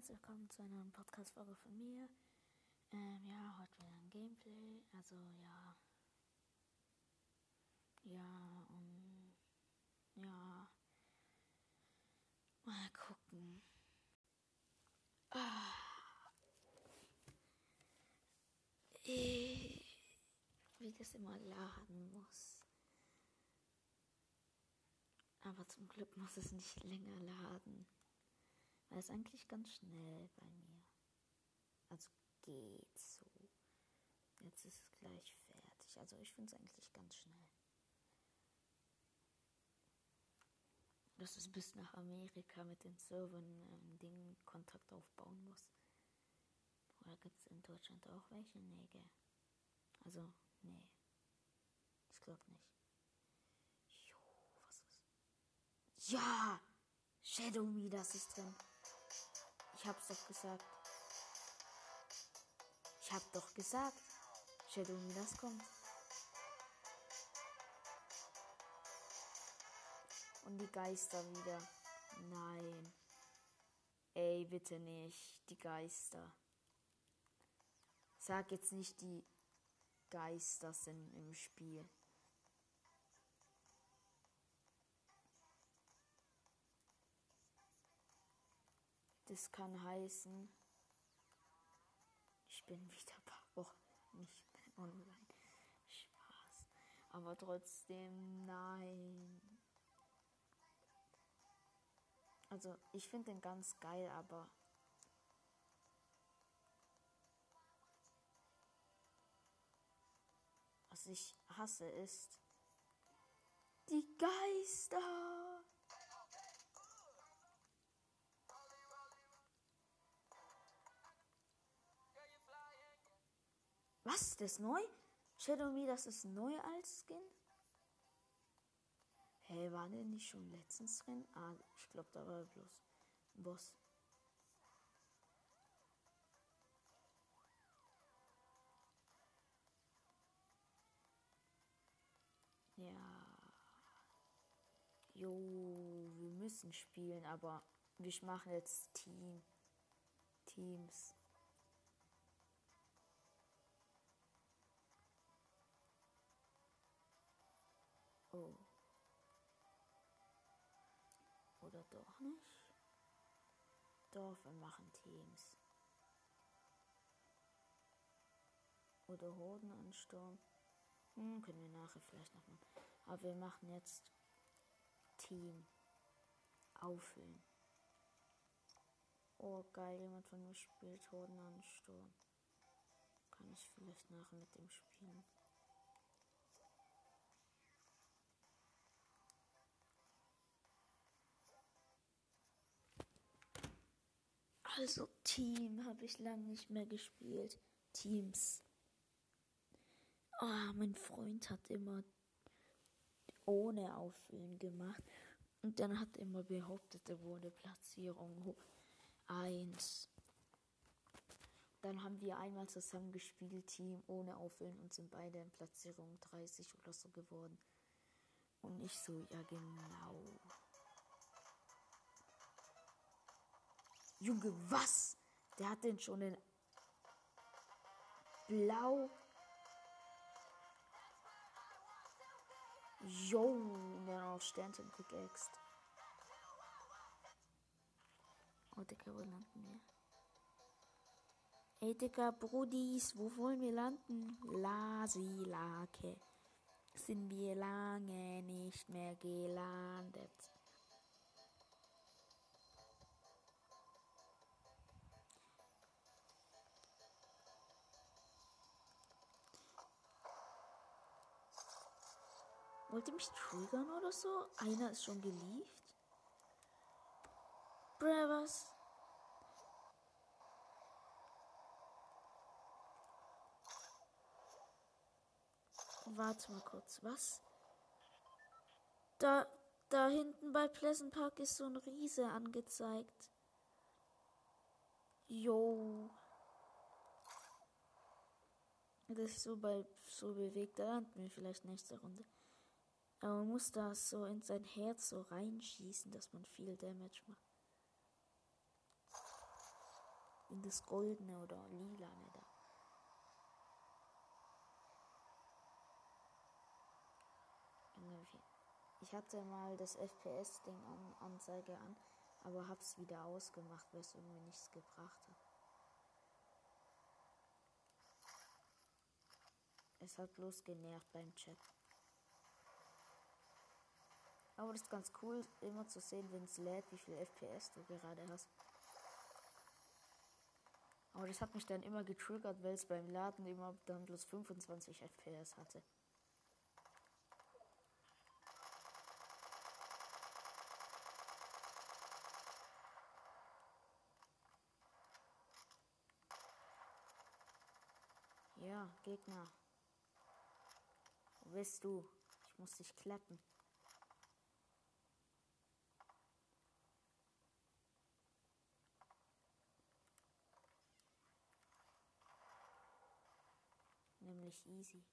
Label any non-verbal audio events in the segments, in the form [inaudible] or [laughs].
Herzlich willkommen zu einer neuen Podcast-Folge von mir. Ähm, ja, heute wieder ein Gameplay. Also, ja. Ja, um, ja. Mal gucken. Ah. Ich, wie das immer laden muss. Aber zum Glück muss es nicht länger laden. Weil es eigentlich ganz schnell bei mir. Also geht so. Jetzt ist es gleich fertig. Also ich finde es eigentlich ganz schnell. Dass es bis nach Amerika mit den Servern ähm, Dingen Kontakt aufbauen muss. Oder gibt es in Deutschland auch welche? Nee, gell? Also, nee. Ich glaube nicht. Jo, was ist? Ja! Shadow Me, das ist drin. Ich hab's doch gesagt. Ich hab doch gesagt. Shadow das kommt. Und die Geister wieder. Nein. Ey, bitte nicht. Die Geister. Sag jetzt nicht, die Geister sind im Spiel. Das kann heißen, ich bin wieder ein paar Wochen nicht mehr online. Spaß. Aber trotzdem, nein. Also, ich finde den ganz geil, aber. Was ich hasse ist. Die Geister! Was? Das ist neu? Shadow Me, das ist neu als Skin? Hey, war der nicht schon letztens drin? Ah, ich glaube, da war bloß ein Boss. Ja. Jo, wir müssen spielen, aber wir machen jetzt Team. Teams. Oh. Oder doch nicht? Doch, wir machen Teams. Oder Hordenansturm. Hm, können wir nachher vielleicht noch machen. Aber wir machen jetzt Team. Auffüllen. Oh, geil, jemand von mir spielt Hordenansturm. Kann ich vielleicht nachher mit dem spielen. Also Team habe ich lange nicht mehr gespielt. Teams. Oh, mein Freund hat immer ohne Auffüllen gemacht. Und dann hat er immer behauptet, er wurde Platzierung 1. Dann haben wir einmal zusammen gespielt, Team ohne Auffüllen und sind beide in Platzierung 30 oder so geworden. Und ich so, ja genau. Junge, was? Der hat denn schon in Blau. Jo, der auf Sternchen pickaxt. Oh, Digga, wo landen wir? Ey, Digga, Brudis, wo wollen wir landen? Lasilake. Sind wir lange nicht mehr gelandet. Wollt ihr mich triggern oder so? Einer ist schon gelieft. Bruh, was? Warte mal kurz, was? Da, da hinten bei Pleasant Park ist so ein Riese angezeigt. Yo. Das ist so bei so bewegt, da landen wir vielleicht nächste Runde. Aber man muss das so in sein Herz so reinschießen, dass man viel Damage macht. das goldene oder lilane da. Ich hatte mal das FPS-Ding an Anzeige an, aber hab's wieder ausgemacht, weil es irgendwie nichts gebracht hat. Es hat bloß genervt beim Chat. Aber das ist ganz cool, immer zu sehen, wenn es lädt, wie viel FPS du gerade hast. Aber das hat mich dann immer getriggert, weil es beim Laden immer dann bloß 25 FPS hatte. Ja, Gegner. Wo bist du? Ich muss dich klappen. Nämlich easy.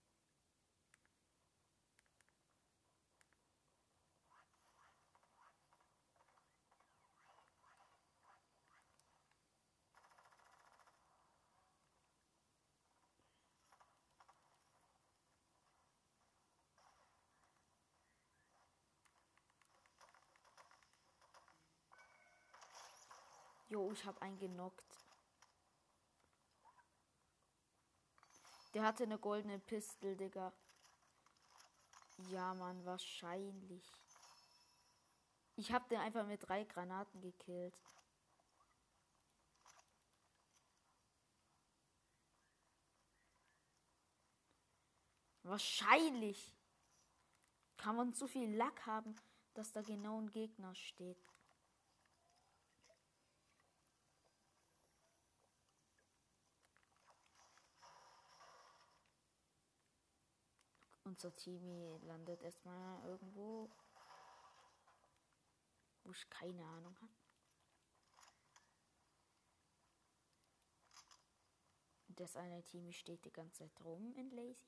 Jo, ich hab einen genockt. Der hatte eine goldene Pistole, Digga. Ja, Mann, wahrscheinlich. Ich hab den einfach mit drei Granaten gekillt. Wahrscheinlich. Kann man zu viel Lack haben, dass da genau ein Gegner steht. Unser Team landet erstmal irgendwo, wo ich keine Ahnung habe. Das eine Team steht die ganze Zeit rum in Lazy.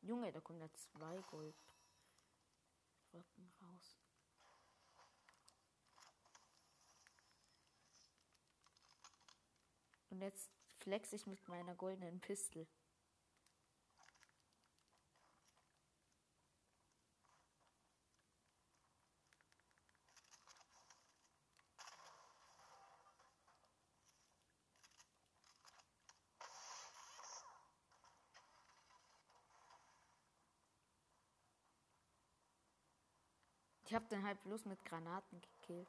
Junge, da kommen ja zwei Gold. Rücken raus. Und jetzt flex ich mit meiner goldenen Pistole. Ich hab den halt bloß mit Granaten gekillt.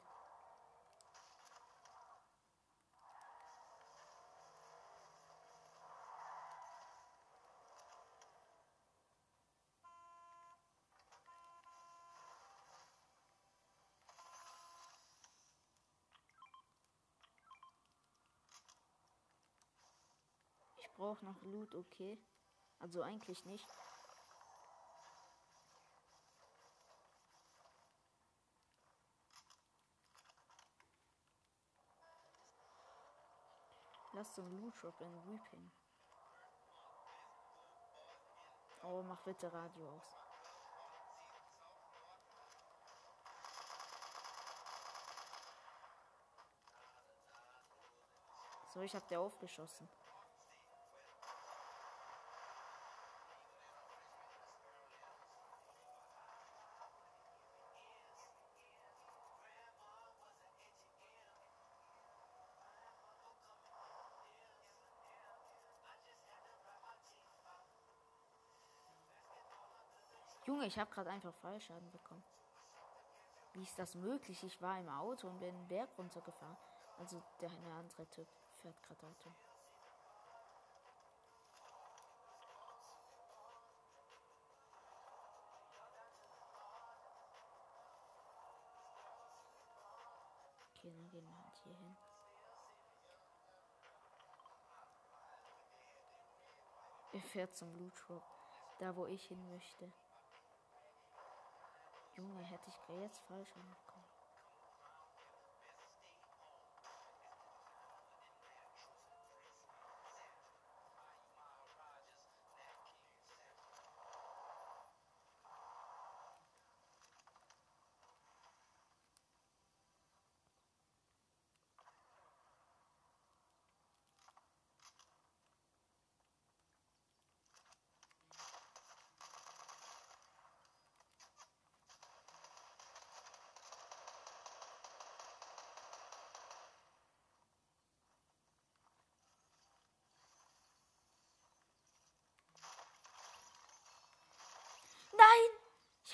Brauche noch Loot, okay. Also eigentlich nicht. Lass zum Loot Drop in Weeping. Oh, mach bitte Radio aus. So, ich hab der aufgeschossen. Junge, ich habe gerade einfach Fallschaden bekommen. Wie ist das möglich? Ich war im Auto und bin den Berg runtergefahren. Also der eine andere Typ fährt gerade Auto. Okay, dann gehen wir halt hier hin. Er fährt zum Drop, da wo ich hin möchte. Junge, hätte ich jetzt falsch angekommen.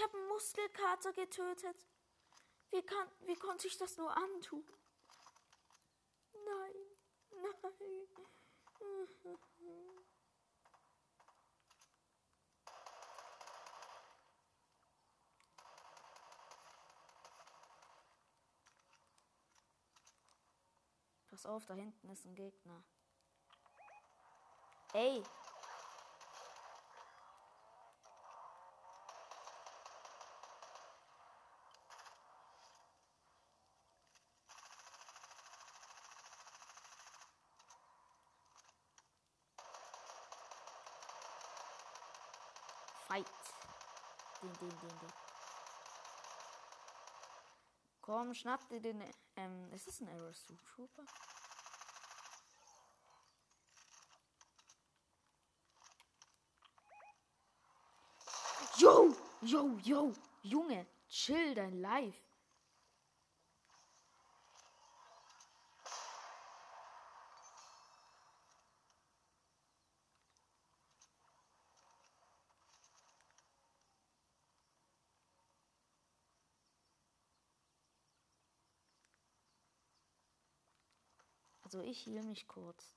Habe einen Muskelkater getötet. Wie, kann, wie konnte ich das nur antun? Nein, nein. [laughs] Pass auf, da hinten ist ein Gegner. Ey. Fight. Den, den, den, den. Komm, schnapp dir den. Ähm, ist es ein Aerosuit Trooper? Yo, yo, yo, Junge, chill dein Life. Also ich heal mich kurz.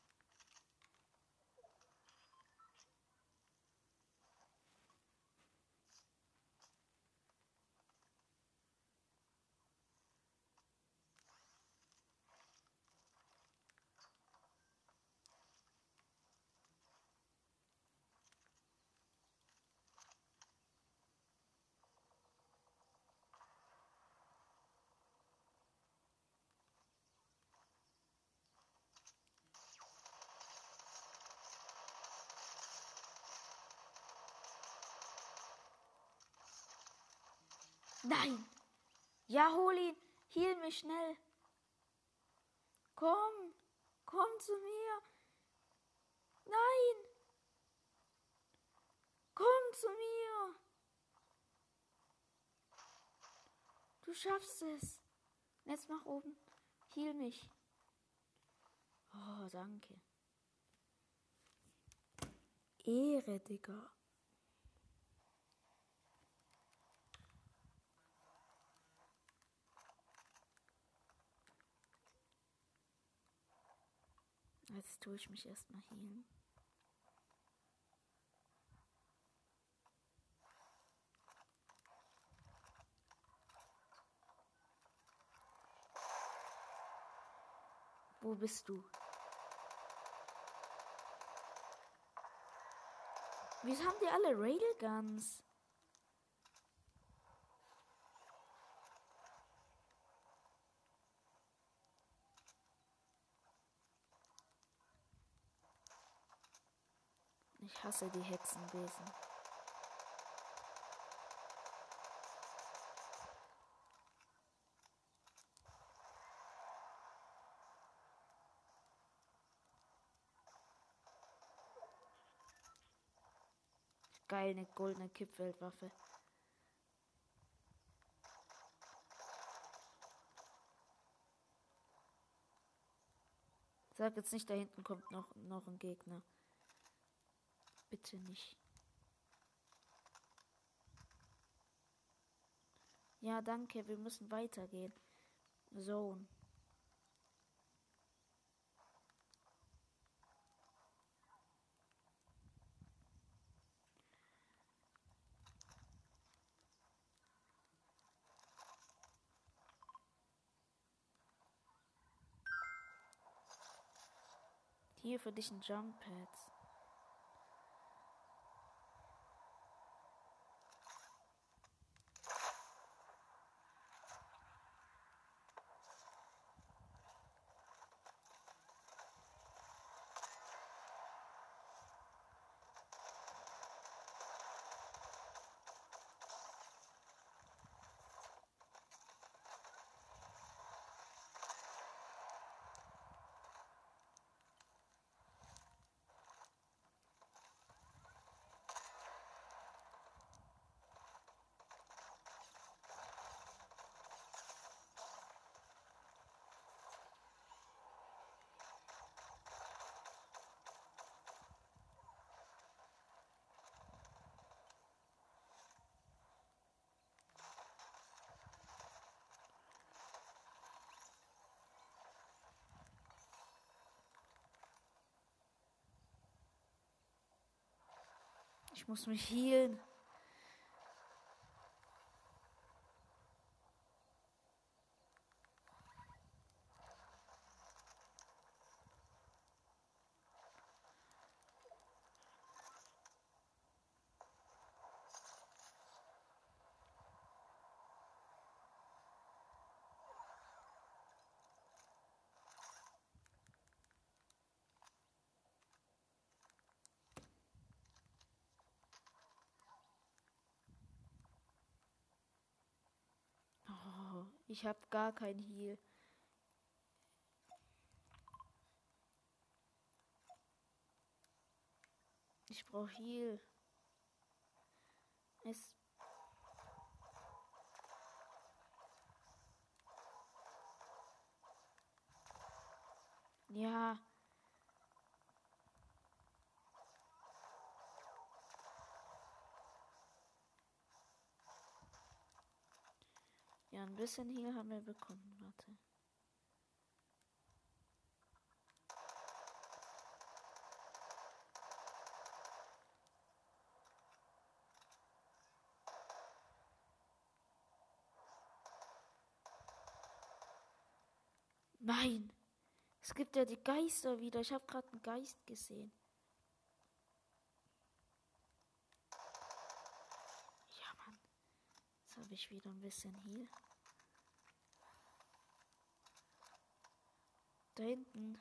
Nein. Ja, hol ihn. Heal mich schnell. Komm. Komm zu mir. Nein. Komm zu mir. Du schaffst es. Jetzt mach oben. Heal mich. Oh, danke. Ehre, Digga. Jetzt tue ich mich erstmal hier. Wo bist du? Wieso haben die alle Railguns? Ich hasse die Hexenwesen. Geil, eine goldene Kippweltwaffe. Sag jetzt nicht, da hinten kommt noch, noch ein Gegner. Bitte nicht. Ja, danke, wir müssen weitergehen. Zone. Hier für dich ein Jump Pads. Ich muss mich healen. Ich habe gar kein Heal. Ich brauche Heal. Es Ja. Ja, ein bisschen hier haben wir bekommen. Warte. Nein! Es gibt ja die Geister wieder. Ich habe gerade einen Geist gesehen. Ja, Mann. Jetzt habe ich wieder ein bisschen hier. Da hinten.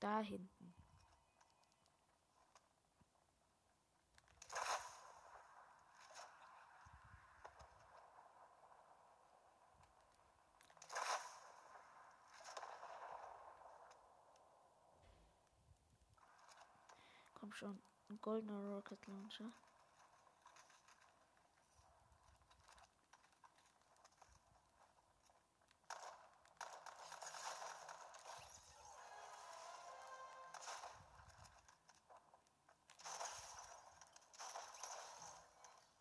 Da hinten. Komm schon, ein goldener Rocket Launcher.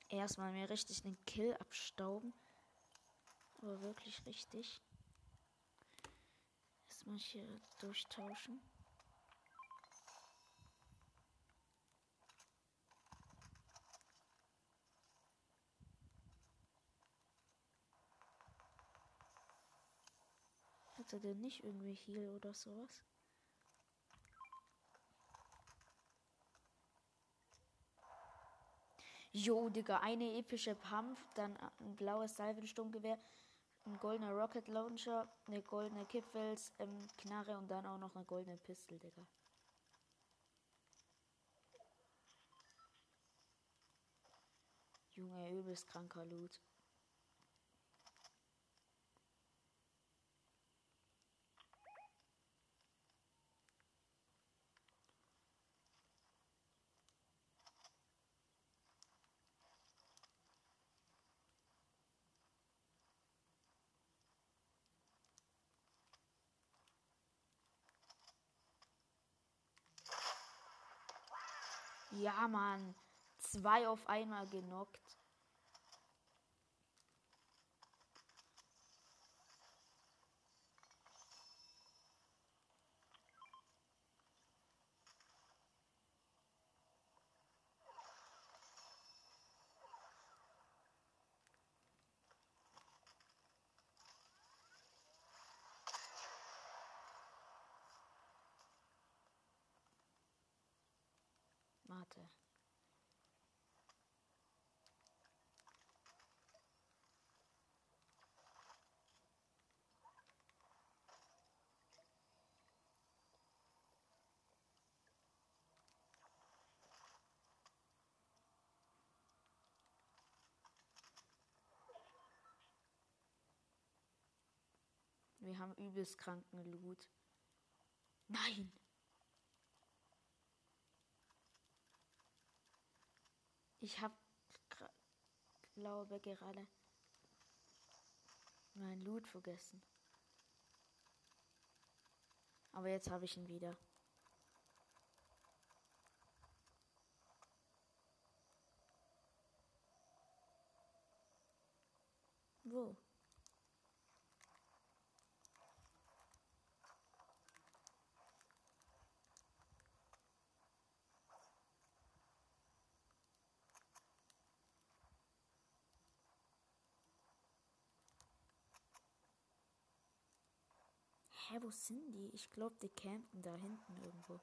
Erstmal mir richtig einen Kill abstauben. Aber wirklich richtig. Erstmal hier durchtauschen. Hat er denn nicht irgendwie Heal oder sowas? Jo, Digga, eine epische Pump, dann ein blaues Salvensturmgewehr, ein goldener Rocket Launcher, eine goldene Kippwels, ähm, Knarre und dann auch noch eine goldene Pistole, Digga. Junge, übelst kranker Loot. Ja, Mann. Zwei auf einmal genockt. Warte. Wir haben übelst kranken Loot. Nein! Ich hab glaube gerade mein Loot vergessen. Aber jetzt habe ich ihn wieder. Wo? Hä, wo sind die? Ich glaube, die campen da hinten irgendwo.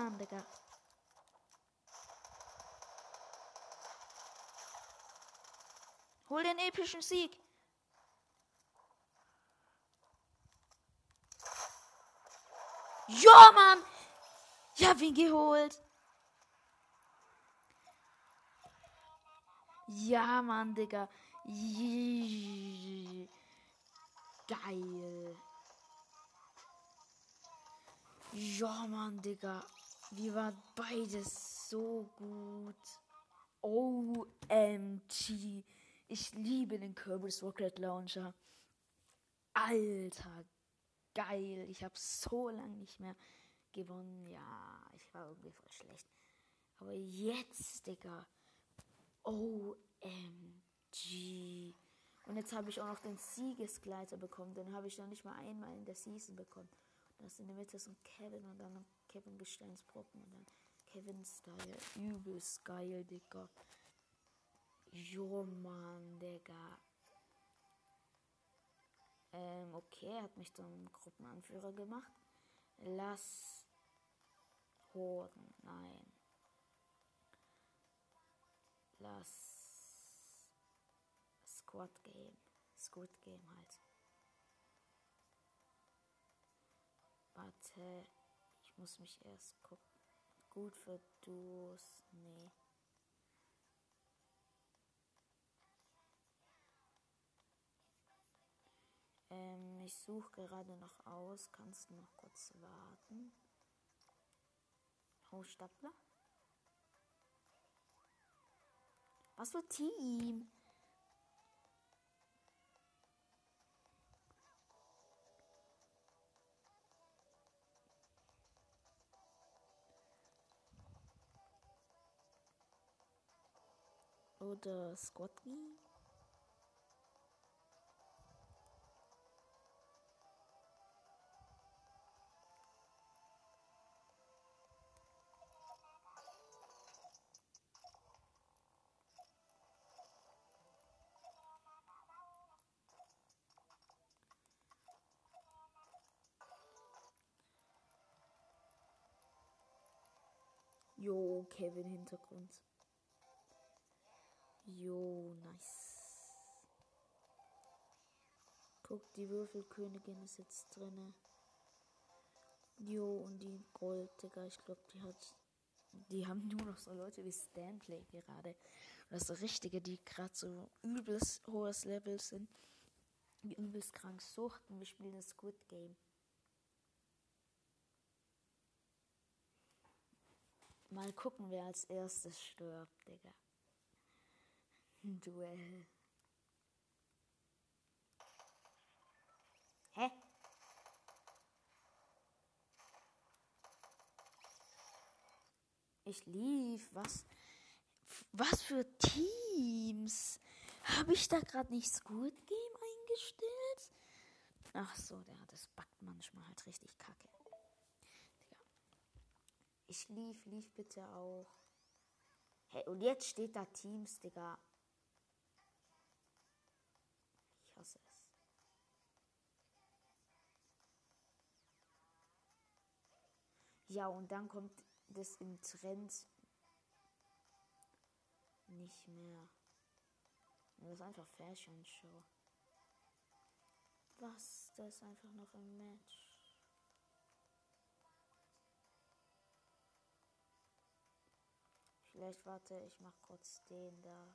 Bam, Digga. Hol den epischen Sieg. Ja, Mann! Hab ihn geholt. Ja, Mann, Digga. Geil. Ja, Mann, Digga. Wir waren beides so gut. OMG. Ich liebe den Kirby's Rocket Launcher. Alter, geil. Ich habe so lange nicht mehr gewonnen. Ja, ich war irgendwie voll schlecht. Aber jetzt, Digga. OMG. Und jetzt habe ich auch noch den Siegesgleiter bekommen. Den habe ich noch nicht mal einmal in der Season bekommen. Da ist in der Mitte so ein Kevin und dann Kevin Gesteinsbrocken und dann Kevin Style. Übelst geil, Digga. Jo, Mann, Digga. Ähm, okay, hat mich zum Gruppenanführer gemacht. Lass Horden, nein. Lass Squad Game. Squad Game halt. Warte, ich muss mich erst gucken. Gut für Duos, nee. Ähm, ich suche gerade noch aus. Kannst du noch kurz warten? Oh, Stapler? Was für Team? Oder Scotty? Jo, Kevin Hintergrund. Jo, nice. Guck, die Würfelkönigin ist jetzt drinne. Jo, und die Gold, Digga, ich glaube, die hat. Die haben nur noch so Leute wie Stanley gerade. Das so richtige, die gerade so übelst hohes Level sind. Die übelst krank suchten. Wir spielen das Squid Game. Mal gucken, wer als erstes stirbt, Digga. Duell. Hä? Ich lief. Was? Was für Teams? Habe ich da gerade nicht Squid Game eingestellt? Ach so, der das backt manchmal halt richtig kacke. Ich lief, lief bitte auch. Hey, und jetzt steht da Teams, Digga. Ich hasse es. Ja, und dann kommt das im Trend nicht mehr. Das ist einfach Fashion Show. Was? Da ist einfach noch ein Match. Vielleicht warte, ich mach kurz den da.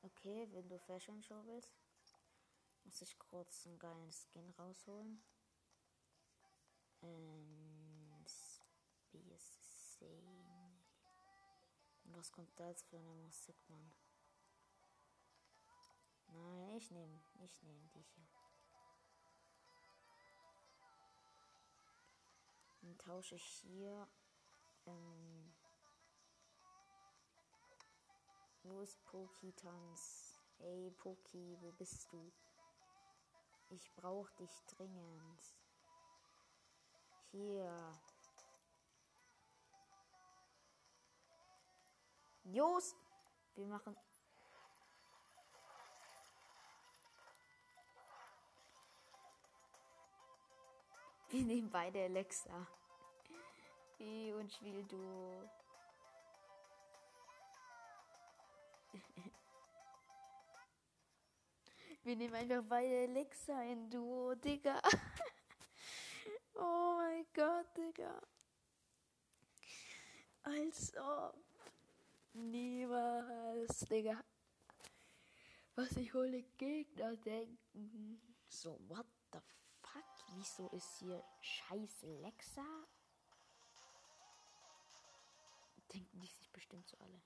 Okay, wenn du Fashion Show willst, muss ich kurz einen geilen Skin rausholen. Ähm, BSC. Was kommt da jetzt für eine Musik, Mann? Nein, ich nehme, ich nehme die hier. Dann tausche ich hier. Ähm, wo ist Poki Tanz? Ey, Poki, wo bist du? Ich brauch dich dringend. Hier. Just! Wir machen. Wir nehmen beide Alexa. Wie und spiel du. [laughs] Wir nehmen einfach beide Alexa in Duo, Digga. [laughs] oh mein Gott, Digga. Als ob. Niemals, Digga. Was ich hole Gegner denken. So, what the fuck? Wieso ist hier scheiß Lexa? Denken die sich bestimmt so alle.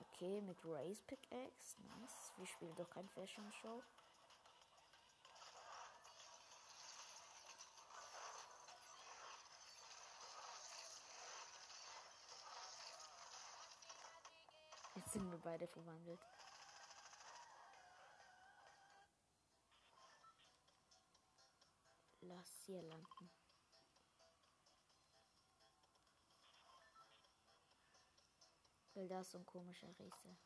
Okay, mit Race Pickaxe. Nice. Wir spielen doch kein Fashion Show. Jetzt sind wir beide verwandelt. Hier landen. Weil da ist so ein komischer Riese.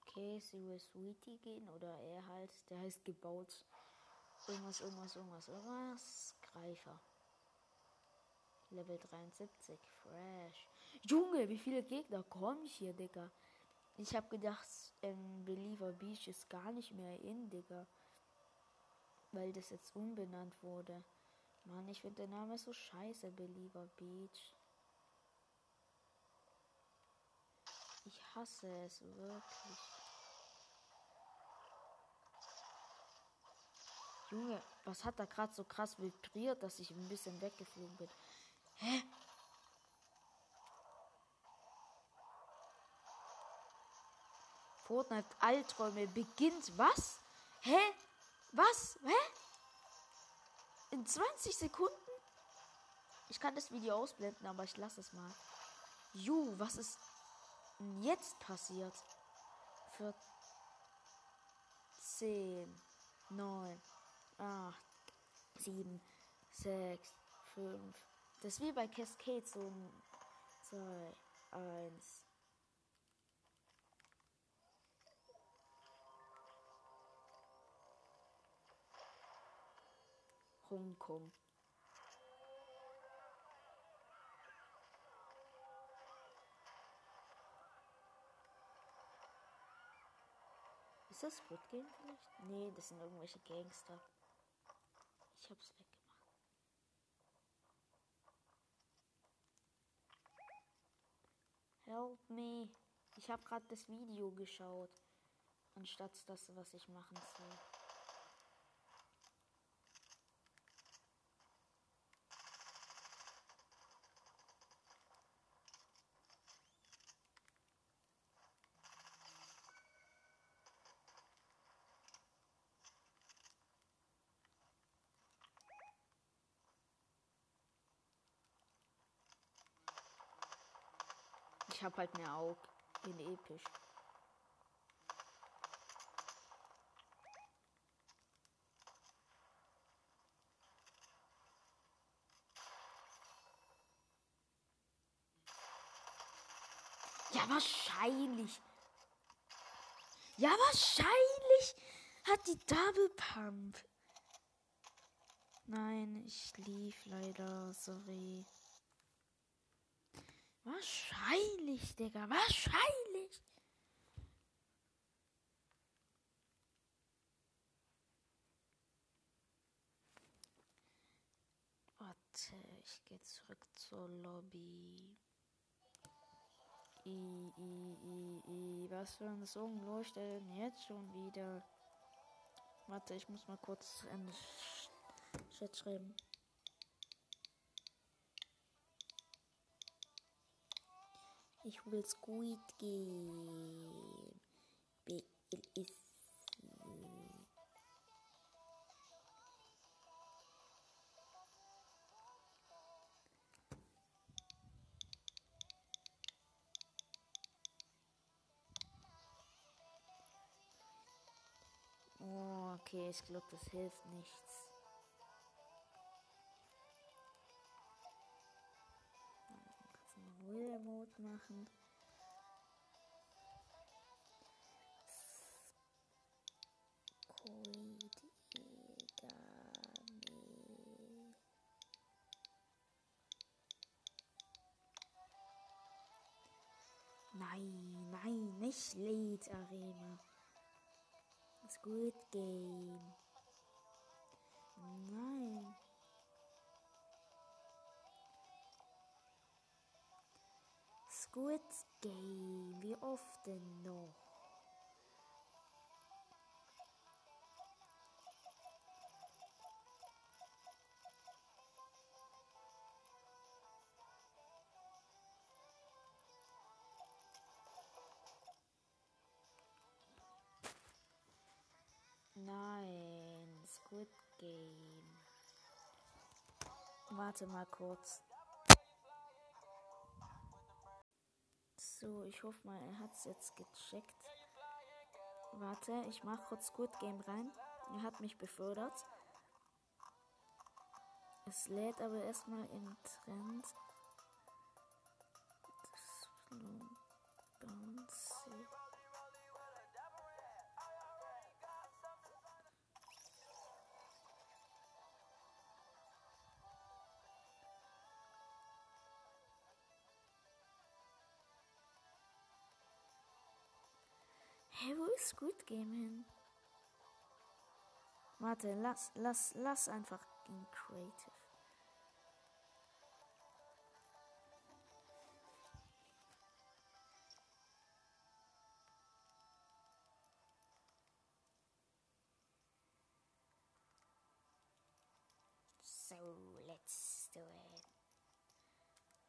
Okay, sie will Sweetie gehen oder er halt, der heißt gebaut. Irgendwas, irgendwas, irgendwas, irgendwas. Greifer. Level 73, fresh. Junge, wie viele Gegner kommen hier, Digga? Ich hab gedacht, ähm, Believer Beach ist gar nicht mehr in, Digga. Weil das jetzt umbenannt wurde. Mann, ich finde der Name so scheiße, Believer Beach. Ich hasse es wirklich. Junge, was hat da gerade so krass vibriert, dass ich ein bisschen weggeflogen bin? Hä? Fortnite Albträume beginnt. Was? Hä? Was? Hä? In 20 Sekunden? Ich kann das Video ausblenden, aber ich lasse es mal. Ju, was ist jetzt passiert? Für 10, 9, 8, 7, 6, 5. Das ist wie bei Cascade so ein 2, 1. Hongkong. Ist das Squid Game vielleicht? Nee, das sind irgendwelche Gangster. Ich hab's weggemacht. Help me. Ich habe gerade das Video geschaut, anstatt das, was ich machen soll. Ich habe halt mehr Aug in episch. Ja, wahrscheinlich. Ja, wahrscheinlich hat die Double Pump. Nein, ich lief leider. Sorry. Wahrscheinlich, Digga. Wahrscheinlich. Warte, ich gehe zurück zur Lobby. I, I, I, I. Was für ein Song denn jetzt schon wieder? Warte, ich muss mal kurz einen Chat schreiben. Ich will Squid Game. B L S. Oh, okay, ich glaube, das hilft nichts. Mode machen? Nein, nein, nicht Lead Arena. Squid Game. Nein. Squid Game. Wie oft denn noch? Nein, Squid Game. Warte mal kurz. So, ich hoffe mal, er hat es jetzt gecheckt. Warte, ich mache kurz Squid Game rein. Er hat mich befördert. Es lädt aber erstmal im Trend. Bouncy. Hä, wo ist Squid Game hin? Warte, lass, lass, lass einfach in Creative. So, let's do it.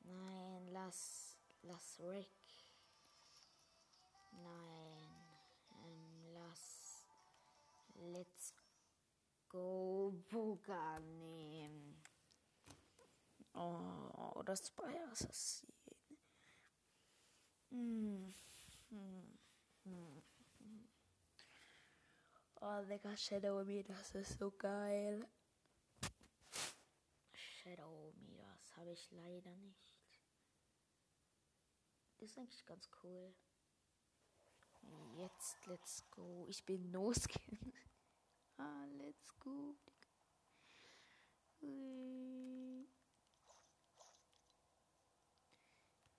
Nein, lass, lass Rick. Nein, Let's Go Buga nehmen. Oh, das Spy Assassin. Hm. Oh, Digga, Shadow Me, das ist so geil. Shadow Me, das habe ich leider nicht. Ist eigentlich ganz cool. Jetzt, let's go. Ich bin No Skin. [laughs] ah, let's go.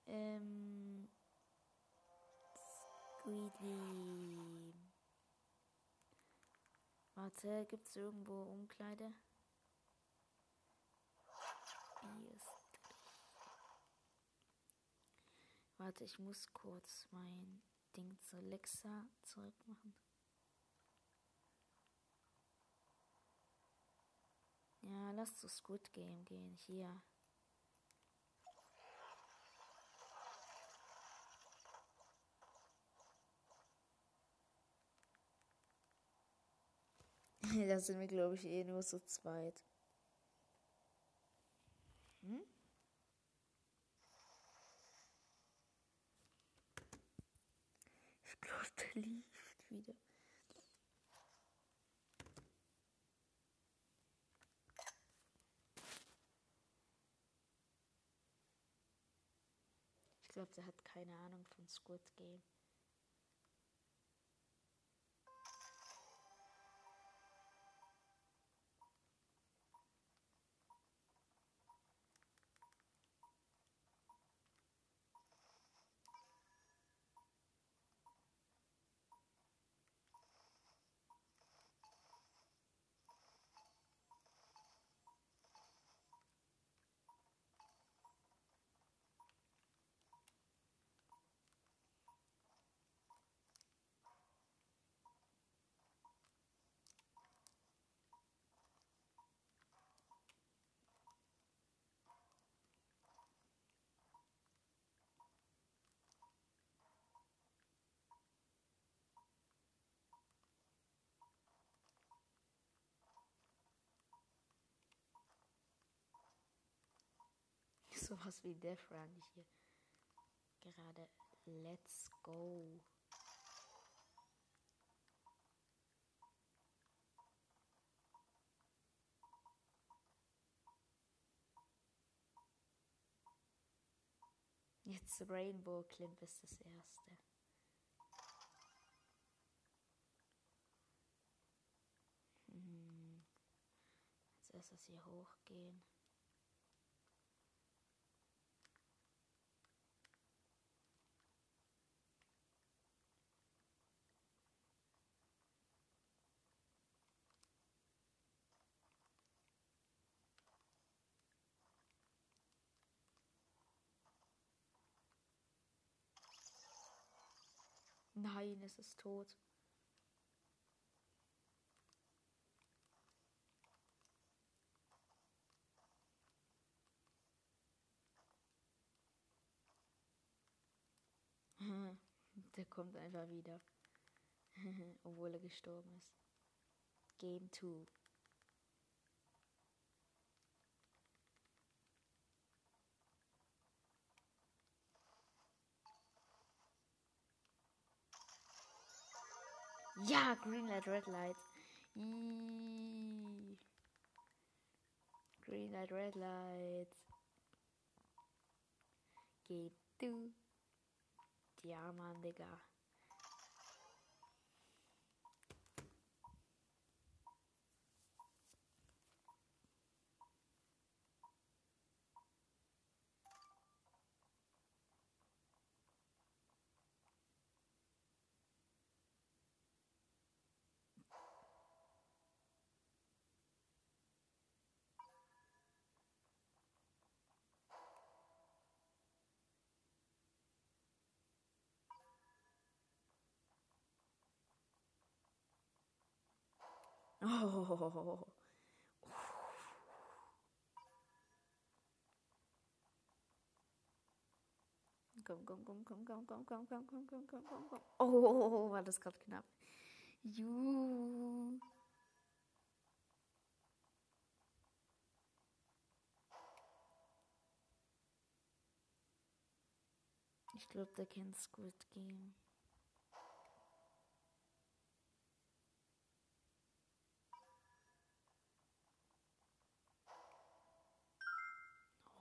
Ähm. Squeedy. Warte, gibt's irgendwo Umkleide? Bier Warte, ich muss kurz mein Ding zu Lexa zurückmachen. Ja, lass zu Squid Game gehen. Hier. [laughs] da sind wir, glaube ich, eh nur so zweit. Hm? Lief wieder. Ich glaube, der hat keine Ahnung von Squid Game. Sowas wie Death Run hier. Gerade Let's Go. Jetzt Rainbow Clip ist das erste. Hm. Als erstes hier hochgehen. Nein, es ist tot. [laughs] Der kommt einfach wieder. [laughs] Obwohl er gestorben ist. Game 2. Ja, Green Light, Red Light. Green Light, Red Light. Geh du. Ja, Mann, Digga. Oh. Komm, komm, komm, komm, komm, komm, komm, komm, komm, komm, komm, komm, komm. Oh, war das gerade knapp. Juhu. Ich glaube, der kennt Squid Game.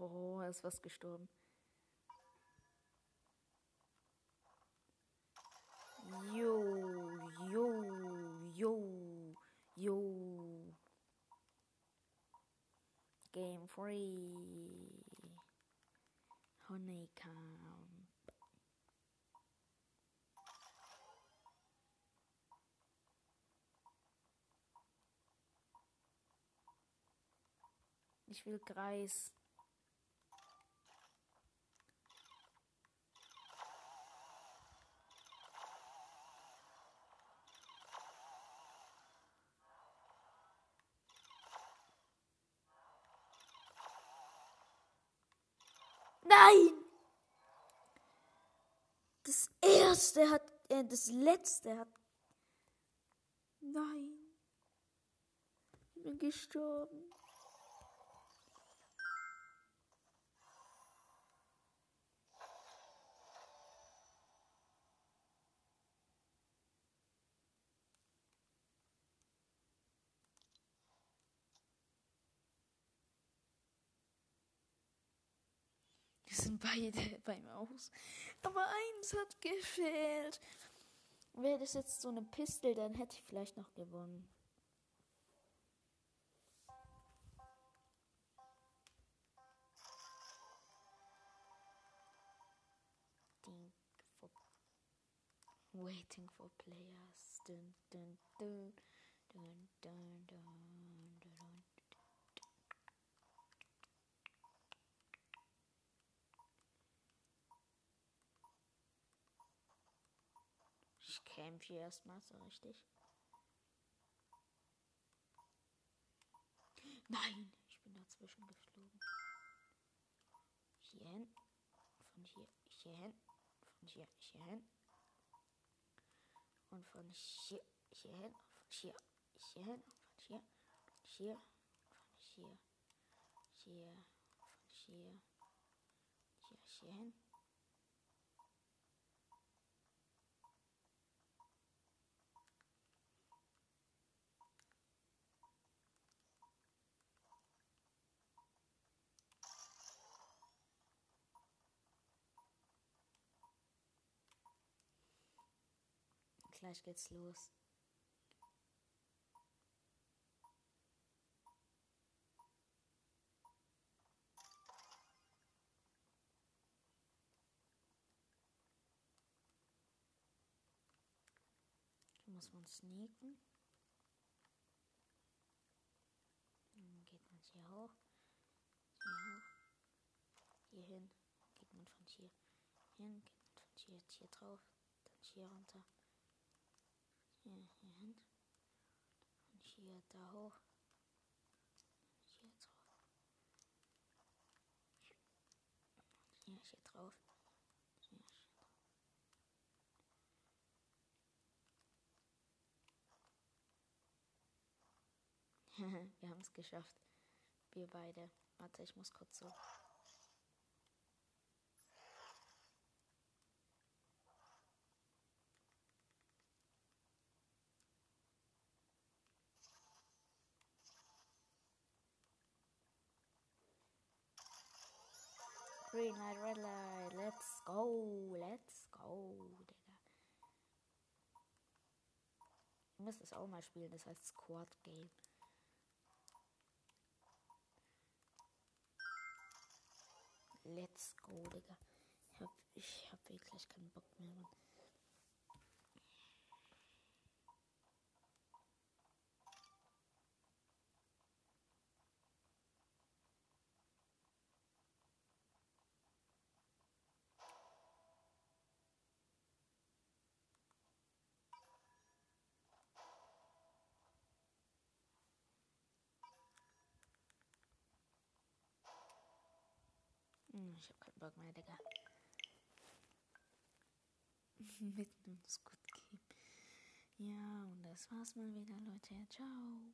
Oh, ist was gestorben. Jo, jo, jo, jo. Game free. Honeycomb. Ich will Kreis. Nein! Das erste hat, äh, das letzte hat. Nein. Ich bin gestorben. Wir sind beide [laughs] beim Aus. Aber eins hat gefehlt. Wäre das jetzt so eine Pistole, dann hätte ich vielleicht noch gewonnen. Waiting for players. Dun, dun, dun, dun, dun, dun, dun. Kämpfe hier erstmal so richtig. Nein, ich bin dazwischen geflogen. Hierhin. Von hier, hierhin. Von hier, hierhin. Und von hier, hierhin. Von hier, hierhin. Von hier, hier. Von hier, hier. Von hier, hier, hierhin. Gleich geht's los. Hier muss man sneaken. Dann geht man hier hoch. Hier hoch. Hier hin. Geht man von hier hin. Geht man von hier, hier drauf. Dann hier runter hier, hin. Und hier da hoch. Hier drauf. Hier, drauf. Hier, hier drauf. [laughs] Wir haben es geschafft. Wir beide. Warte, ich muss kurz so. Green light, red light. Let's go. Let's go, Digga. Ich muss das auch mal spielen. Das heißt Squad Game. Let's go, Digga. Ich hab, ich hab wirklich keinen Bock mehr, Mann. Hm, ich hab keinen Bock mehr, Digga. Mitten im Squid Game. Ja, und das war's mal wieder, Leute. Ciao.